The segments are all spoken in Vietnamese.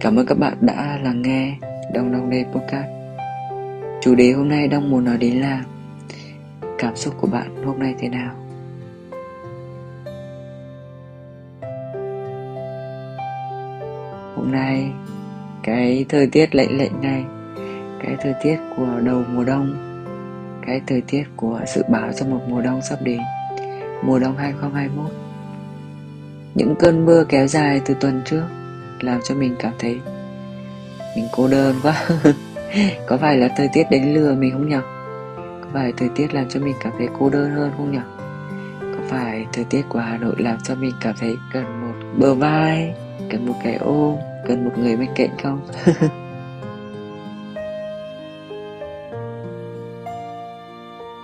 Cảm ơn các bạn đã lắng nghe Đông Đông Day Podcast Chủ đề hôm nay Đông muốn nói đến là Cảm xúc của bạn hôm nay thế nào? Hôm nay, Cái thời tiết lạnh lạnh này, Cái thời tiết của đầu mùa đông, Cái thời tiết của dự báo cho một mùa đông sắp đến, Mùa đông 2021 Những cơn mưa kéo dài từ tuần trước làm cho mình cảm thấy mình cô đơn quá. Có phải là thời tiết đánh lừa mình không nhỉ? Có phải thời tiết làm cho mình cảm thấy cô đơn hơn không nhỉ? Có phải thời tiết của hà nội làm cho mình cảm thấy cần một bờ vai, cần một cái ôm, cần một người bên cạnh không?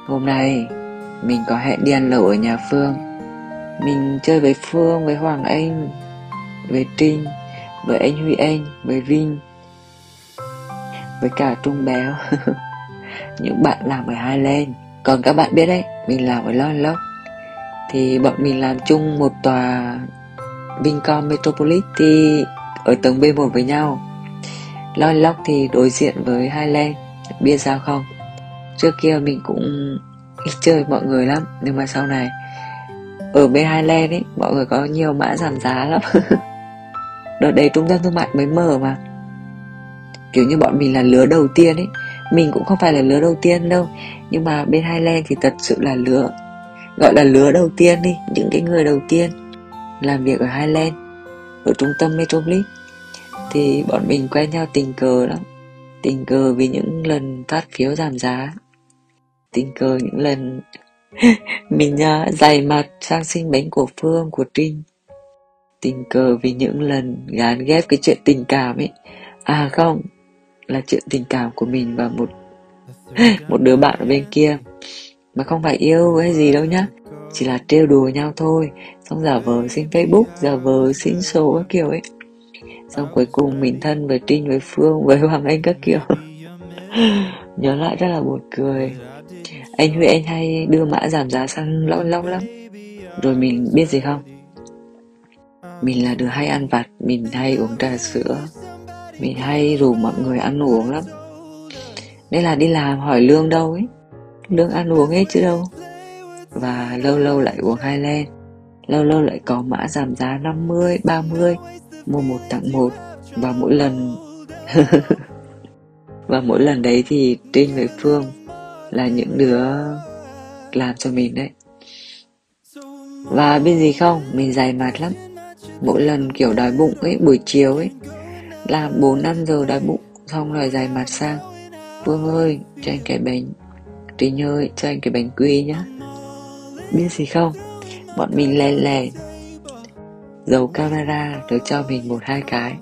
Hôm nay, mình có hẹn đi ăn lẩu ở nhà phương. Mình chơi với phương, với hoàng anh, với trinh với anh Huy Anh, với Vinh, với cả Trung Béo. Những bạn làm ở Highland. Còn các bạn biết đấy, mình làm ở Lon Lốc Thì bọn mình làm chung một tòa Vincom Metropolis thì ở tầng B1 với nhau. Lon Lốc thì đối diện với Highland. Biết sao không? Trước kia mình cũng ít chơi mọi người lắm Nhưng mà sau này Ở bên Highland ấy Mọi người có nhiều mã giảm giá lắm Đợt đấy trung tâm thương mại mới mở mà. Kiểu như bọn mình là lứa đầu tiên ấy. Mình cũng không phải là lứa đầu tiên đâu. Nhưng mà bên Highland thì thật sự là lứa Gọi là lứa đầu tiên đi Những cái người đầu tiên Làm việc ở Highland Ở trung tâm Metropolis. Thì bọn mình quen nhau tình cờ lắm. Tình cờ vì những lần phát phiếu giảm giá. Tình cờ những lần Mình uh, dày mặt sang sinh bánh của Phương, của Trinh tình cờ vì những lần gán ghép cái chuyện tình cảm ấy. À không, là chuyện tình cảm của mình và một một đứa bạn ở bên kia. Mà không phải yêu hay gì đâu nhá, chỉ là trêu đùa nhau thôi. Xong giả vờ xin facebook, giả vờ xin số các kiểu ấy. Xong cuối cùng mình thân với trinh, với phương, với hoàng anh các kiểu. Nhớ lại rất là buồn cười. Anh huy, anh hay đưa mã giảm giá sang long long lắm. Rồi mình biết gì không? Mình là đứa hay ăn vặt mình hay uống trà sữa mình hay rủ mọi người ăn uống lắm. Nên là đi làm hỏi lương đâu ấy. Lương ăn uống hết chứ đâu. Và lâu lâu lại uống hai len. Lâu lâu lại có mã giảm giá 50, 30 mua một tặng một. Và mỗi lần và mỗi lần đấy thì Trinh với Phương là những đứa làm cho mình đấy. Và biết gì không? Mình dày mặt lắm mỗi lần kiểu đói bụng ấy, buổi chiều ấy làm bốn, năm giờ đói bụng, xong rồi dài mặt sang. Phương ơi, cho anh cái bánh, Trinh ơi, cho anh cái bánh quy nhá. Biết gì không? Bọn mình lè lè, Giấu camera được cho mình một, hai cái.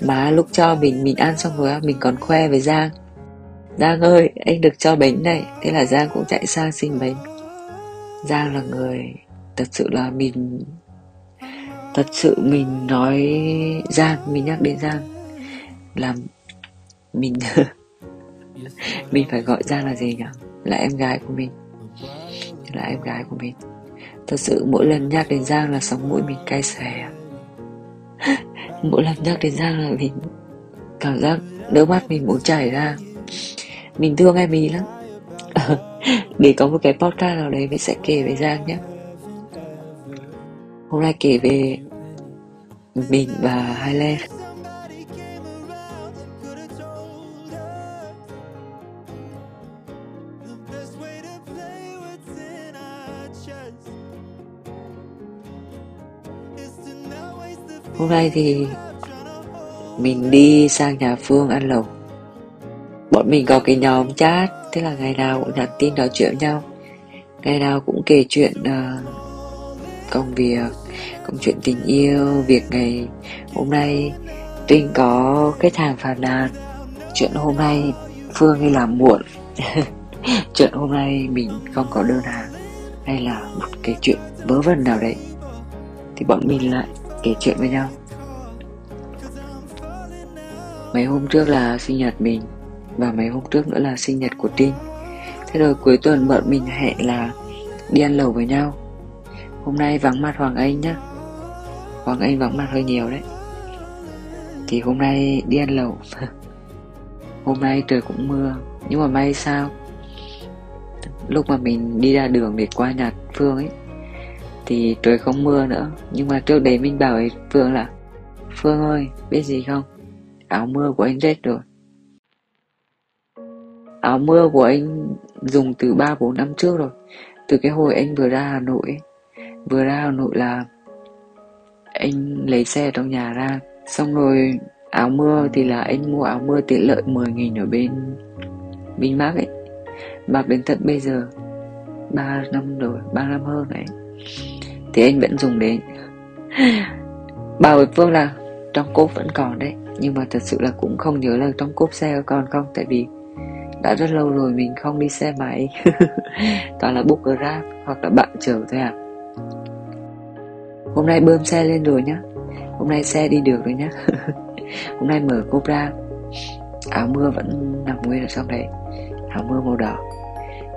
Má lúc cho mình mình ăn xong rồi mình còn khoe với Giang. Giang ơi, anh được cho bánh này. Thế là Giang cũng chạy sang xin bánh. Giang là người Thật sự là mình thật sự mình nói Giang, mình nhắc đến Giang là mình mình phải gọi Giang là gì nhỉ? Là em gái của mình. Là em gái của mình. Thật sự mỗi lần nhắc đến Giang là sống mũi mình cay xè. Mỗi lần nhắc đến Giang là mình cảm giác nước mắt mình muốn chảy ra. Mình thương em ý lắm. Để có một cái podcast nào đấy mình sẽ kể với Giang nhé. Hôm nay kể về mình và Hai Highland Hôm nay thì mình đi sang nhà Phương ăn lẩu. Bọn mình có cái nhóm chat Thế là ngày nào cũng nhắn tin nói chuyện với nhau. Ngày nào cũng kể chuyện uh, công việc, công chuyện tình yêu, việc ngày hôm nay. Trinh có khách hàng phàn nàn, chuyện hôm nay phương đi làm muộn. Chuyện hôm nay mình không có đơn hàng, hay là một cái chuyện vớ vẩn nào đấy, thì bọn mình lại kể chuyện với nhau. Mấy hôm trước là sinh nhật mình, và mấy hôm trước nữa là sinh nhật của trinh thế rồi cuối tuần bọn mình hẹn là đi ăn lẩu với nhau. Hôm nay vắng mặt Hoàng Anh nhá. Hoàng Anh vắng mặt hơi nhiều đấy. Thì hôm nay đi ăn lẩu. Hôm nay trời cũng mưa, nhưng mà may sao? Lúc mà mình đi ra đường để qua nhà phương ấy, thì trời không mưa nữa. Nhưng mà trước đấy mình bảo ấy phương là, phương ơi, biết gì không? Áo mưa của anh rách rồi. Áo mưa của anh dùng từ ba bốn năm trước rồi. Từ cái hồi anh vừa ra hà nội ấy vừa ra hà nội là anh lấy xe trong nhà ra, xong rồi áo mưa thì là anh mua áo mưa tiện lợi 10.000 ở bên Vinmart ấy. Mặc đến tận bây giờ 3 năm rồi 3 năm hơn đấy thì anh vẫn dùng đến. Bảo với Phương là trong cốp vẫn còn đấy, nhưng mà thật sự là cũng không nhớ là trong cốp xe có còn không, tại vì đã rất lâu rồi mình không đi xe máy. Toàn là book grab hoặc là bạn chở thôi à hôm nay bơm xe lên rồi nhá. Hôm nay xe đi được rồi nhá. Hôm nay mở cốp ra. Áo mưa vẫn nằm nguyên ở trong đấy. Áo mưa màu đỏ.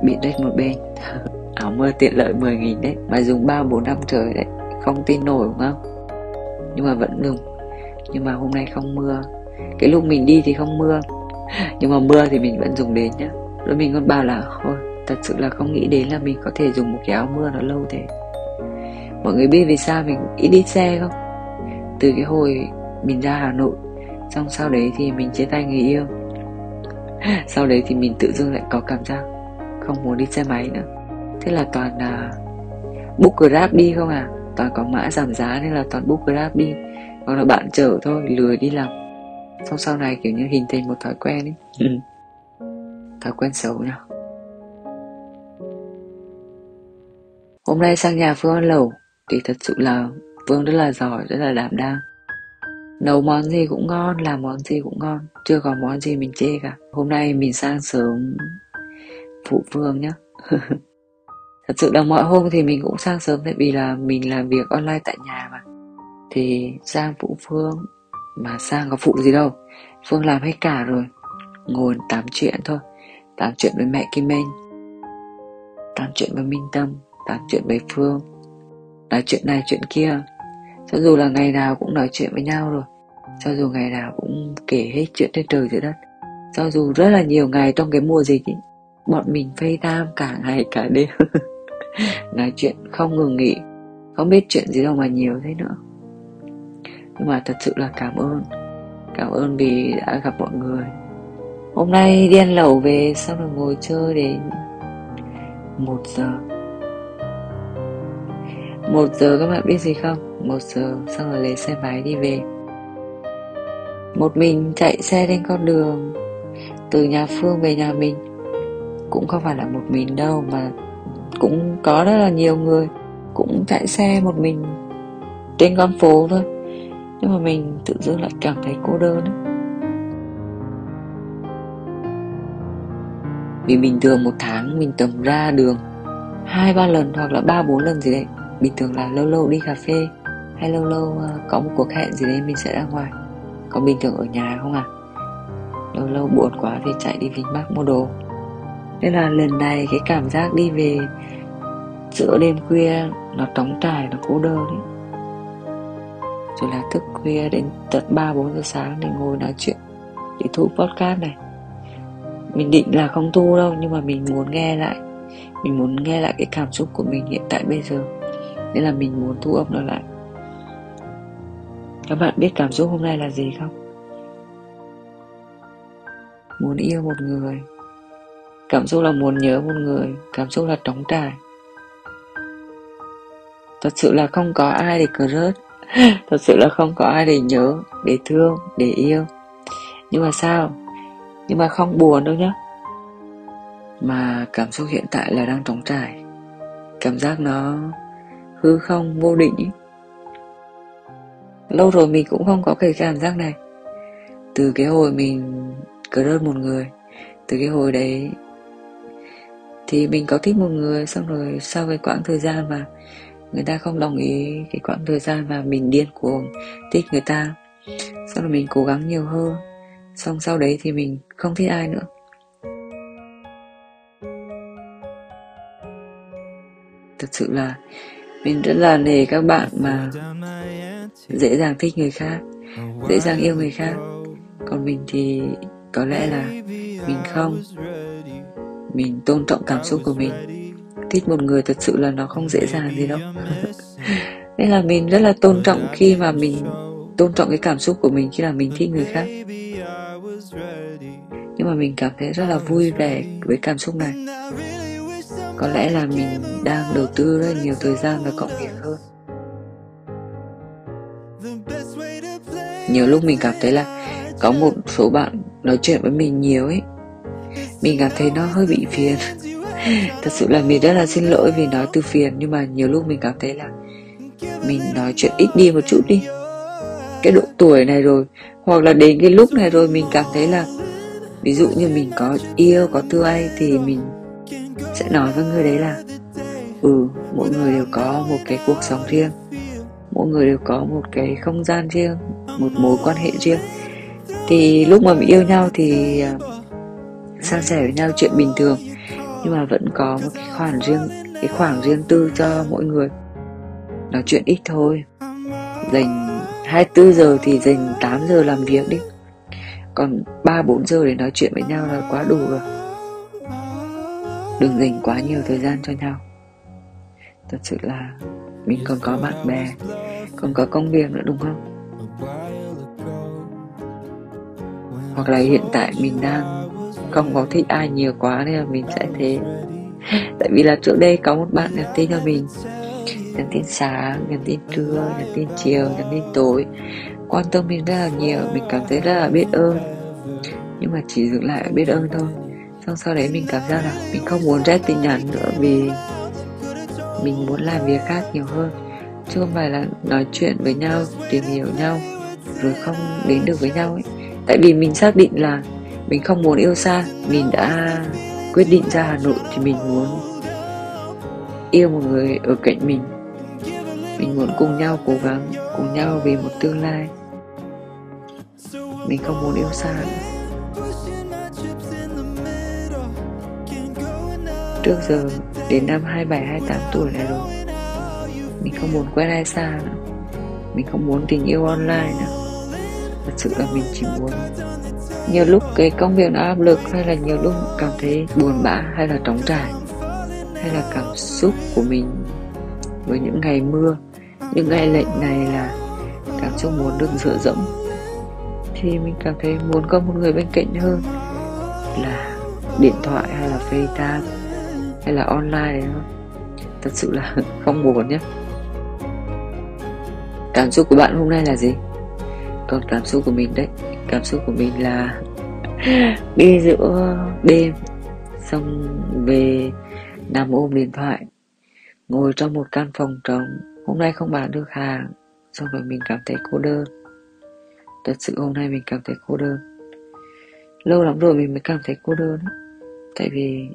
Bị rách một bên. Áo mưa tiện lợi 10 nghìn đấy. Mà dùng 3 4 năm trời đấy. Không tin nổi đúng không? Nhưng mà vẫn dùng. Nhưng mà hôm nay không mưa. Cái lúc mình đi thì không mưa. Nhưng mà mưa thì mình vẫn dùng đến nhá. Rồi mình còn bảo là, thôi, thật sự là không nghĩ đến là mình có thể dùng một cái áo mưa nó lâu thế mọi người biết vì sao mình ít đi xe không? Từ cái hồi mình ra hà nội xong sau đấy thì mình chia tay người yêu. Sau đấy thì mình tự dưng lại có cảm giác không muốn đi xe máy nữa. Thế là toàn là book grab đi không à? Toàn có mã giảm giá nên là toàn book grab đi. Hoặc là bạn chở thôi lười đi làm. Xong sau này kiểu như hình thành một thói quen ấy. Ừ. thói quen xấu nhá hôm nay sang nhà phương ăn lẩu thì thật sự là phương rất là giỏi, rất là đảm đang. Nấu món gì cũng ngon, làm món gì cũng ngon. Chưa có món gì mình chê cả. Hôm nay mình sang sớm phụ phương nhá. Thật sự là mọi hôm thì mình cũng sang sớm, tại vì là mình làm việc online tại nhà mà. Thì sang phụ phương mà sang có phụ gì đâu. Phương làm hết cả rồi. Ngồi tám chuyện thôi. Tám chuyện với mẹ kim anh. Tám chuyện với minh tâm. Tám chuyện với phương nói chuyện này chuyện kia. Cho dù là ngày nào cũng nói chuyện với nhau rồi. Cho dù ngày nào cũng kể hết chuyện trên trời dưới đất. Cho dù rất là nhiều ngày trong cái mùa dịch ý, bọn mình phây tam cả ngày cả đêm. Nói chuyện không ngừng nghỉ. Không biết chuyện gì đâu mà nhiều thế nữa. Nhưng mà thật sự là cảm ơn. Cảm ơn vì đã gặp mọi người. Hôm nay đi ăn lẩu về xong rồi ngồi chơi đến một giờ một giờ các bạn biết gì không? Một giờ xong rồi lấy xe máy đi về. Một mình chạy xe lên con đường. Từ nhà phương về nhà mình. Cũng không phải là một mình đâu, mà cũng có rất là nhiều người cũng chạy xe một mình trên con phố thôi. Nhưng mà mình tự dưng lại cảm thấy cô đơn ấy. vì bình thường một tháng mình tầm ra đường hai, ba lần hoặc là ba, bốn lần gì đấy bình thường là lâu lâu đi cà phê, hay lâu lâu ờ, có một cuộc hẹn gì đấy mình sẽ ra ngoài. Còn bình thường ở nhà không à lâu lâu buồn quá thì chạy đi Vinmart mua đồ. Nên là lần này cái cảm giác đi về giữa đêm khuya nó trống trải, nó cô đơn ấy. Rồi là thức khuya đến tận ba, bốn giờ sáng để ngồi nói chuyện, để thu podcast này. Mình định là không thu đâu, nhưng mà mình muốn nghe lại. Mình muốn nghe lại cái cảm xúc của mình hiện tại bây giờ nên là mình muốn thu âm nó lại. Các bạn biết cảm xúc hôm nay là gì không? Muốn yêu một người. Cảm xúc là muốn nhớ một người. Cảm xúc là trống trải. Thật sự là không có ai để cờ rớt, thật sự là không có ai để nhớ để thương để yêu. Nhưng mà sao? Nhưng mà không buồn đâu nhá. Mà cảm xúc hiện tại là đang trống trải. Cảm giác nó hư không, vô định ấy. lâu rồi mình cũng không có cái cảm giác này từ cái hồi mình crush một người, từ cái hồi đấy thì mình có thích một người, xong rồi sau cái quãng thời gian mà người ta không đồng ý, cái quãng thời gian mà mình điên cuồng thích người ta sau đó mình cố gắng nhiều hơn, xong sau đấy thì mình không thích ai nữa thật sự là mình rất là nề các bạn mà dễ dàng thích người khác, dễ dàng yêu người khác. Còn mình thì có lẽ là mình không. Mình tôn trọng cảm xúc của mình. Thích một người thật sự là nó không dễ dàng gì đâu. Nên là mình rất là tôn trọng khi mà mình tôn trọng cái cảm xúc của mình, khi là mình thích người khác. Nhưng mà mình cảm thấy rất là vui vẻ với cảm xúc này có lẽ là mình đang đầu tư rất nhiều thời gian và công việc hơn. Nhiều lúc mình cảm thấy là có một số bạn nói chuyện với mình nhiều ấy. Mình cảm thấy nó hơi bị phiền. Thật sự là mình rất là xin lỗi vì nói từ phiền, nhưng mà nhiều lúc mình cảm thấy là mình nói chuyện ít đi một chút đi. Cái độ tuổi này rồi, hoặc là đến cái lúc này rồi mình cảm thấy là, ví dụ như mình có yêu, có thương ai thì mình sẽ nói với người đấy là ừ mỗi người đều có một cái cuộc sống riêng, mỗi người đều có một cái không gian riêng, một mối quan hệ riêng. Thì lúc mà mình yêu nhau thì à, san sẻ với nhau chuyện bình thường, nhưng mà vẫn có một cái khoảng riêng, cái khoảng riêng tư cho mỗi người. Nói chuyện ít thôi, dành 24 giờ thì dành 8 giờ làm việc đi, còn 3 4 giờ để nói chuyện với nhau là quá đủ rồi đừng dành quá nhiều thời gian cho nhau. Thật sự là mình còn có bạn bè, còn có công việc nữa, đúng không? Hoặc là hiện tại mình đang không có thích ai nhiều quá nên là mình sẽ thế. Tại vì là trước đây có một bạn nhắn tin cho mình. Nhắn tin sáng, nhắn tin trưa, nhắn tin chiều, nhắn tin tối. Quan tâm mình rất là nhiều, mình cảm thấy rất là biết ơn. Nhưng mà chỉ dừng lại biết ơn thôi xong sau đấy mình cảm giác là mình không muốn rét tin nhắn nữa vì mình muốn làm việc khác nhiều hơn. Chứ không phải là nói chuyện với nhau, tìm hiểu nhau, rồi không đến được với nhau ấy. Tại vì mình xác định là mình không muốn yêu xa, mình đã quyết định ra hà nội thì mình muốn yêu một người ở cạnh mình. Mình muốn cùng nhau cố gắng, cùng nhau vì một tương lai. Mình không muốn yêu xa nữa. Trước giờ đến năm 27 28 tuổi này rồi. Mình không muốn quen ai xa nữa. Mình không muốn tình yêu online nữa. Thật sự là mình chỉ muốn nhiều lúc cái công việc nó áp lực hay là nhiều lúc cảm thấy buồn bã hay là trống trải hay là cảm xúc của mình với những ngày mưa, những ngày lạnh này là cảm xúc muốn được dựa dẫm. Thì mình cảm thấy muốn có một người bên cạnh hơn là điện thoại hay là FaceTime hay là online đấy thôi thật sự là không buồn nhé. Cảm xúc của bạn hôm nay là gì? Còn cảm xúc của mình đấy. Cảm xúc của mình là đi giữa đêm, xong về nằm ôm điện thoại, ngồi trong một căn phòng trống. Hôm nay không bán được hàng, xong rồi mình cảm thấy cô đơn. Thật sự hôm nay mình cảm thấy cô đơn. Lâu lắm rồi mình mới cảm thấy cô đơn. Tại vì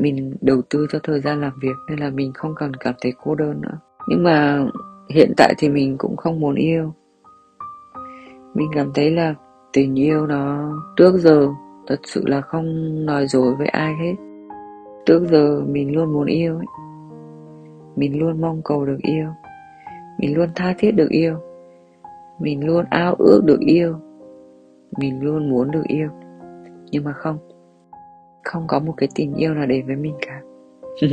mình đầu tư cho thời gian làm việc nên là mình không cần cảm thấy cô đơn nữa. Nhưng mà hiện tại thì mình cũng không muốn yêu. Mình cảm thấy là tình yêu nó trước giờ thật sự là không nói dối với ai hết. Trước giờ mình luôn muốn yêu ấy. mình luôn mong cầu được yêu. Mình luôn tha thiết được yêu. Mình luôn ao ước được yêu. Mình luôn muốn được yêu. Nhưng mà không không có một cái tình yêu nào đến với mình cả.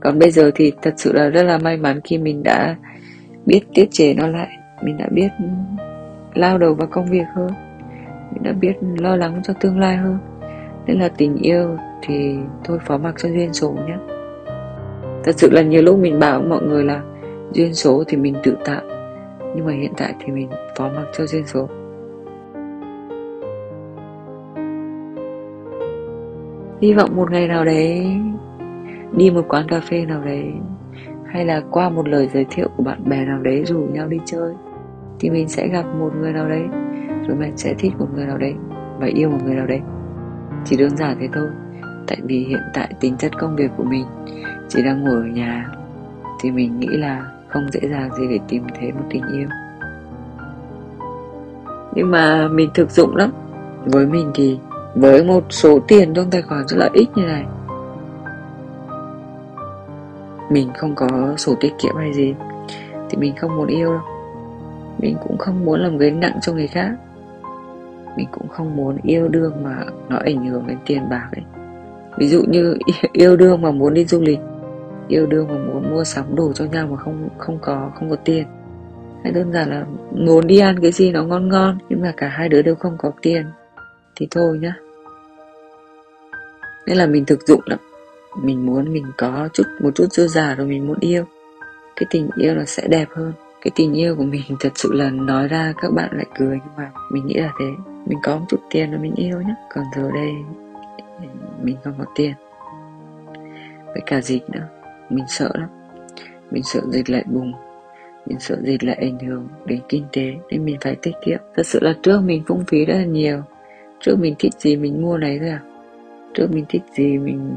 Còn bây giờ thì thật sự là rất là may mắn khi mình đã biết tiết chế nó lại. Mình đã biết lao đầu vào công việc hơn. Mình đã biết lo lắng cho tương lai hơn. Nên là tình yêu thì thôi phó mặc cho duyên số nhé. Thật sự là nhiều lúc mình bảo mọi người là duyên số thì mình tự tạo. Nhưng mà hiện tại thì mình phó mặc cho duyên số. Hy vọng một ngày nào đấy, đi một quán cà phê nào đấy, hay là qua một lời giới thiệu của bạn bè nào đấy rủ nhau đi chơi, thì mình sẽ gặp một người nào đấy, rồi mình sẽ thích một người nào đấy và yêu một người nào đấy. Chỉ đơn giản thế thôi, tại vì hiện tại tính chất công việc của mình chỉ đang ngồi ở nhà, thì mình nghĩ là không dễ dàng gì để tìm thấy một tình yêu. Nhưng mà mình thực dụng lắm. Với mình thì với một số tiền trong tài khoản rất là ít như này. Mình không có sổ tiết kiệm hay gì, thì mình không muốn yêu đâu. Mình cũng không muốn làm gánh nặng cho người khác. Mình cũng không muốn yêu đương mà nó ảnh hưởng đến tiền bạc ấy. Ví dụ như yêu đương mà muốn đi du lịch, yêu đương mà muốn mua sắm đồ cho nhau mà không không có không có tiền. Hay đơn giản là muốn đi ăn cái gì nó ngon ngon, nhưng mà cả hai đứa đều không có tiền thì thôi nhá. Nên là mình thực dụng lắm. Mình muốn mình có chút, một chút dư giả rồi mình muốn yêu. Cái tình yêu nó sẽ đẹp hơn. Cái tình yêu của mình thật sự là nói ra các bạn lại cười, nhưng mà mình nghĩ là thế. Mình có một chút tiền rồi mình yêu nhé còn giờ đây, mình không có tiền. Với cả dịch nữa. Mình sợ lắm. Mình sợ dịch lại bùng. Mình sợ dịch lại ảnh hưởng đến kinh tế. Nên mình phải tiết kiệm. Thật sự là trước mình phung phí rất là nhiều trước mình thích gì mình mua này thôi à? Trước mình thích gì mình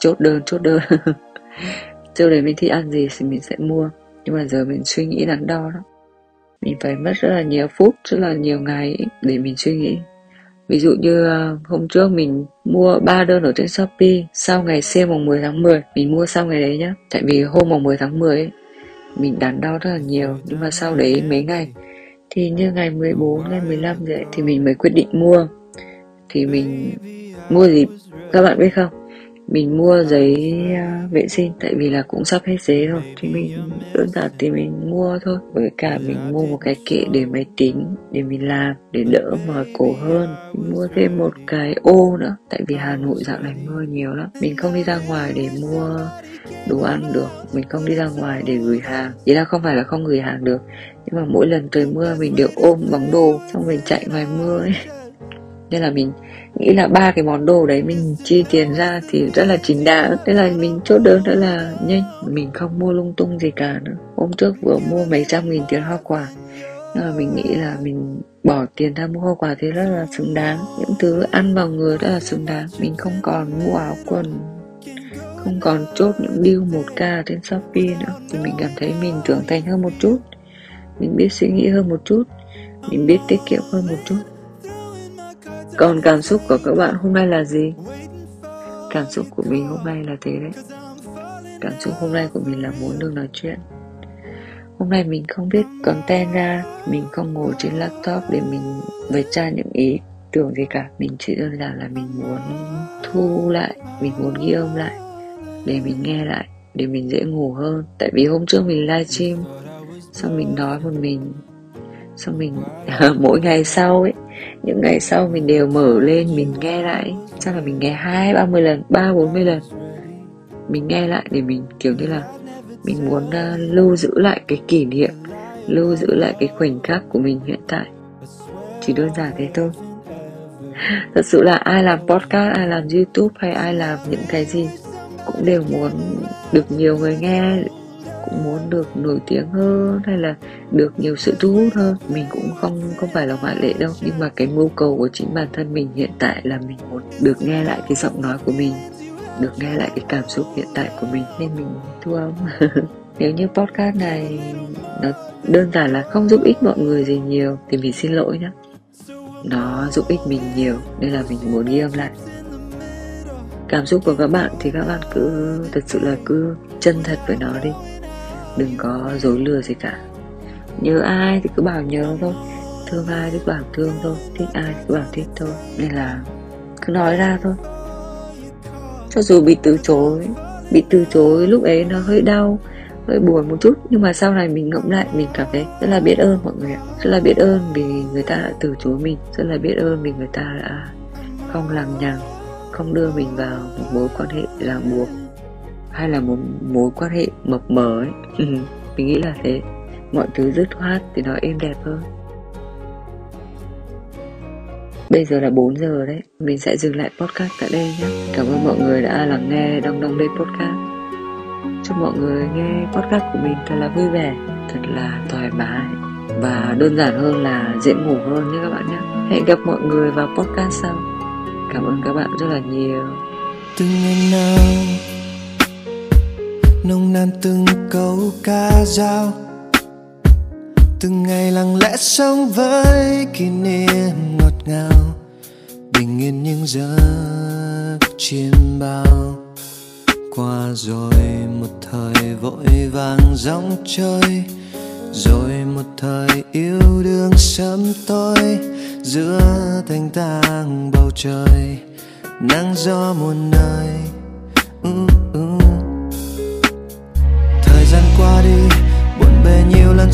chốt đơn chốt đơn. Trước đấy mình thích ăn gì thì mình sẽ mua. Nhưng mà giờ mình suy nghĩ đắn đo đó. Mình phải mất rất là nhiều phút rất là nhiều ngày để mình suy nghĩ. Ví dụ như ờ, hôm trước mình mua ba đơn ở trên Shopee sau ngày sale mùng 10 tháng 10 mình mua sau ngày đấy nhá. Tại vì hôm mùng 10 tháng 10 ấy, mình đắn đo rất là nhiều. Nhưng mà sau đấy mấy ngày thì như ngày 14 ngày 15 vậy thì mình mới quyết định mua thì mình mua gì? Các bạn biết không? Mình mua giấy à, vệ sinh, tại vì là cũng sắp hết giấy rồi. Thì mình đơn giản thì mình mua thôi. Với cả mình mua một cái kệ để máy tính, để mình làm, để đỡ mỏi cổ hơn. Mình mua thêm một cái ô nữa, tại vì hà nội dạo này mưa nhiều lắm. Mình không đi ra ngoài để mua đồ ăn được. Mình không đi ra ngoài để gửi hàng. Ý là không phải là không gửi hàng được, nhưng mà mỗi lần trời mưa mình đều ôm bóng đồ, xong mình chạy ngoài mưa ấy nên là mình nghĩ là ba cái món đồ đấy mình chi tiền ra thì rất là chính đáng. Thế là mình chốt đơn rất là nhanh. Mình không mua lung tung gì cả nữa. Hôm trước vừa mua mấy trăm nghìn tiền hoa quả. Nhưng mà mình nghĩ là mình bỏ tiền ra mua hoa quả thì rất là xứng đáng. Những thứ ăn vào người rất là xứng đáng. Mình không còn mua áo quần, không còn chốt những deal một k trên shopee nữa. Thì mình cảm thấy mình trưởng thành hơn một chút. Mình biết suy nghĩ hơn một chút. Mình biết tiết kiệm hơn một chút còn cảm xúc của các bạn hôm nay là gì? Cảm xúc của mình hôm nay là thế đấy. Cảm xúc hôm nay của mình là muốn được nói chuyện. Hôm nay mình không biết content ra, Mình không ngồi trên laptop để mình về tra những ý tưởng gì cả. Mình chỉ đơn giản là mình muốn thu lại, Mình muốn ghi âm lại Để mình nghe lại, Để mình dễ ngủ hơn. Tại vì hôm trước mình livestream, Xong mình nói một mình, Xong mình mỗi ngày sau ấy những ngày sau mình đều mở lên mình nghe lại. Chắc là mình nghe hai ba mươi lần ba bốn mươi lần. Mình nghe lại để mình kiểu như là mình muốn uh, lưu giữ lại cái kỷ niệm lưu giữ lại cái khoảnh khắc của mình hiện tại. Chỉ đơn giản thế thôi. Thật sự là ai làm podcast ai làm youtube hay ai làm những cái gì cũng đều muốn được nhiều người nghe cũng muốn được nổi tiếng hơn hay là được nhiều sự thu hút hơn? Mình cũng không không phải là ngoại lệ đâu, nhưng mà cái mưu cầu của chính bản thân mình hiện tại là mình muốn được nghe lại cái giọng nói của mình, được nghe lại cái cảm xúc hiện tại của mình. Nên mình thu âm. Nếu như podcast này nó đơn giản là không giúp ích mọi người gì nhiều thì mình xin lỗi nhé nó giúp ích mình nhiều nên là mình muốn ghi âm lại. Cảm xúc của các bạn thì các bạn cứ, thật sự là cứ chân thật với nó đi đừng có dối lừa gì cả. Nhớ ai thì cứ bảo nhớ thôi. Thương ai thì bảo thương thôi. Thích ai thì cứ bảo thích thôi. Nên là cứ nói ra thôi. Cho dù bị từ chối, bị từ chối lúc ấy nó hơi đau, hơi buồn một chút. Nhưng mà sau này mình ngẫm lại, mình cảm thấy rất là biết ơn mọi người ạ. Rất là biết ơn vì người ta đã từ chối mình. Rất là biết ơn vì người ta đã không làm nhằng, không đưa mình vào một mối quan hệ ràng buộc hay là một mối quan hệ mập mờ ấy. Ừ, mình nghĩ là thế. Mọi thứ dứt khoát thì nó êm đẹp hơn. Bây giờ là 4 giờ đấy. Mình sẽ dừng lại podcast tại đây nhé. Cảm ơn mọi người đã lắng nghe Đông Đông Đây Podcast. Chúc mọi người nghe podcast của mình thật là vui vẻ Thật là thoải mái Và đơn giản hơn là dễ ngủ hơn nhé các bạn nhé. Hẹn gặp mọi người vào podcast sau. Cảm ơn các bạn rất là nhiều. Từng ngày nào nồng nàn từng câu ca dao. Từng ngày lặng lẽ sống với kỷ niệm ngọt ngào. Bình yên những giấc chiêm bao. Qua rồi một thời vội vàng dòng chơi rồi một thời yêu đương sớm tối. Giữa thanh tang bầu trời, nắng gió muôn nơi.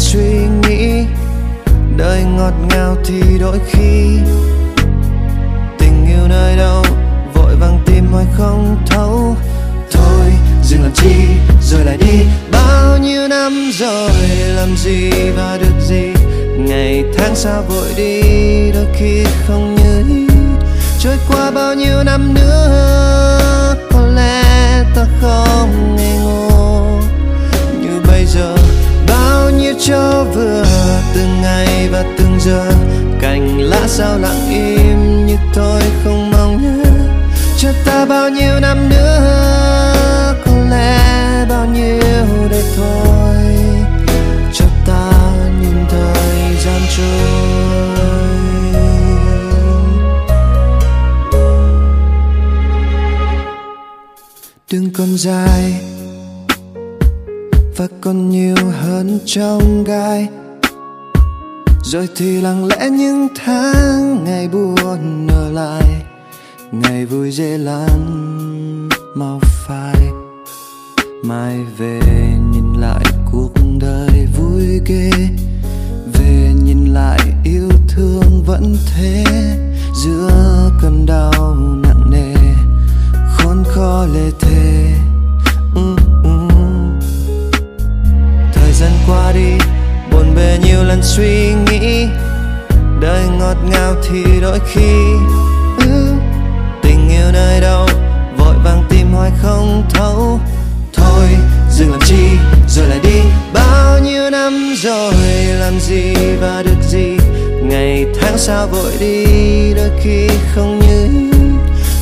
Suy nghĩ, đời ngọt ngào thì đôi khi tình yêu nơi đâu vội vàng tìm hoài không thấu. Thôi, dừng làm chi, rồi lại đi. Bao nhiêu năm rồi, làm gì và được gì? Ngày tháng sao vội đi, đôi khi không như ý. Trôi qua bao nhiêu năm nữa, có lẽ ta không ngây ngô bao cho vừa từng ngày và từng giờ, cành lá sao lặng im như tôi không mong nhớ. Cho ta bao nhiêu năm nữa, có lẽ bao nhiêu đây thôi. Cho ta nhìn thời gian trôi. Đừng còn dài và còn nhiều hơn trong gai. Rồi thì lặng lẽ những tháng ngày buồn ở lại, ngày vui dễ lăn mau phai. Mai về nhìn lại cuộc đời vui ghê, về nhìn lại yêu thương vẫn thế. Giữa cơn đau nặng nề, khốn khó lê thế dần gian qua đi buồn bề nhiều lần suy nghĩ. Đời ngọt ngào thì đôi khi ừ, tình yêu nơi đâu vội vàng tìm hoài không thấu. Thôi dừng làm chi rồi lại đi. Bao nhiêu năm rồi làm gì và được gì? Ngày tháng sao vội đi đôi khi không như. Ý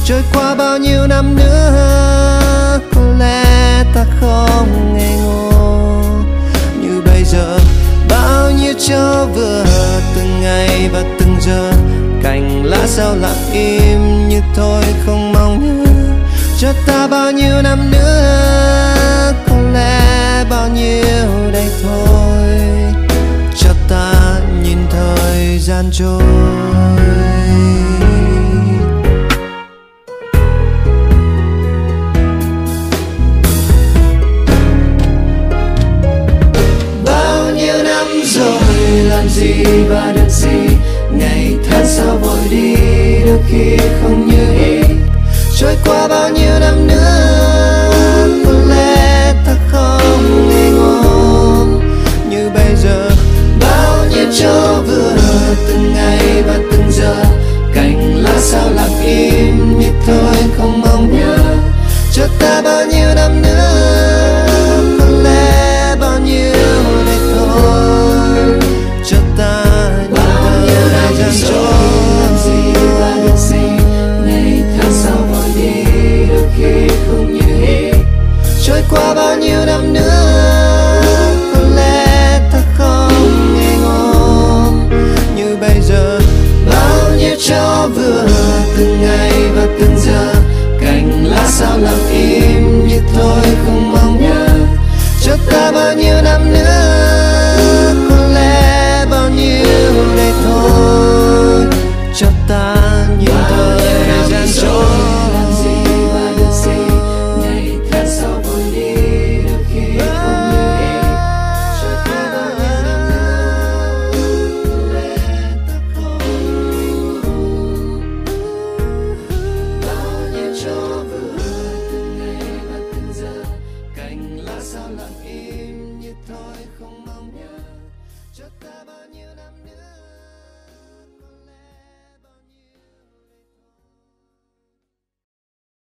trôi qua bao nhiêu năm nữa có lẽ ta không nghe cho vừa từng ngày và từng giờ. Cành lá sao lặng im như thôi không mong nhớ. Cho ta bao nhiêu năm nữa có lẽ bao nhiêu đây thôi? Cho ta nhìn thời gian trôi. Và được gì? Ngày tháng sao vội đi, đôi khi không như ý. Trôi qua bao nhiêu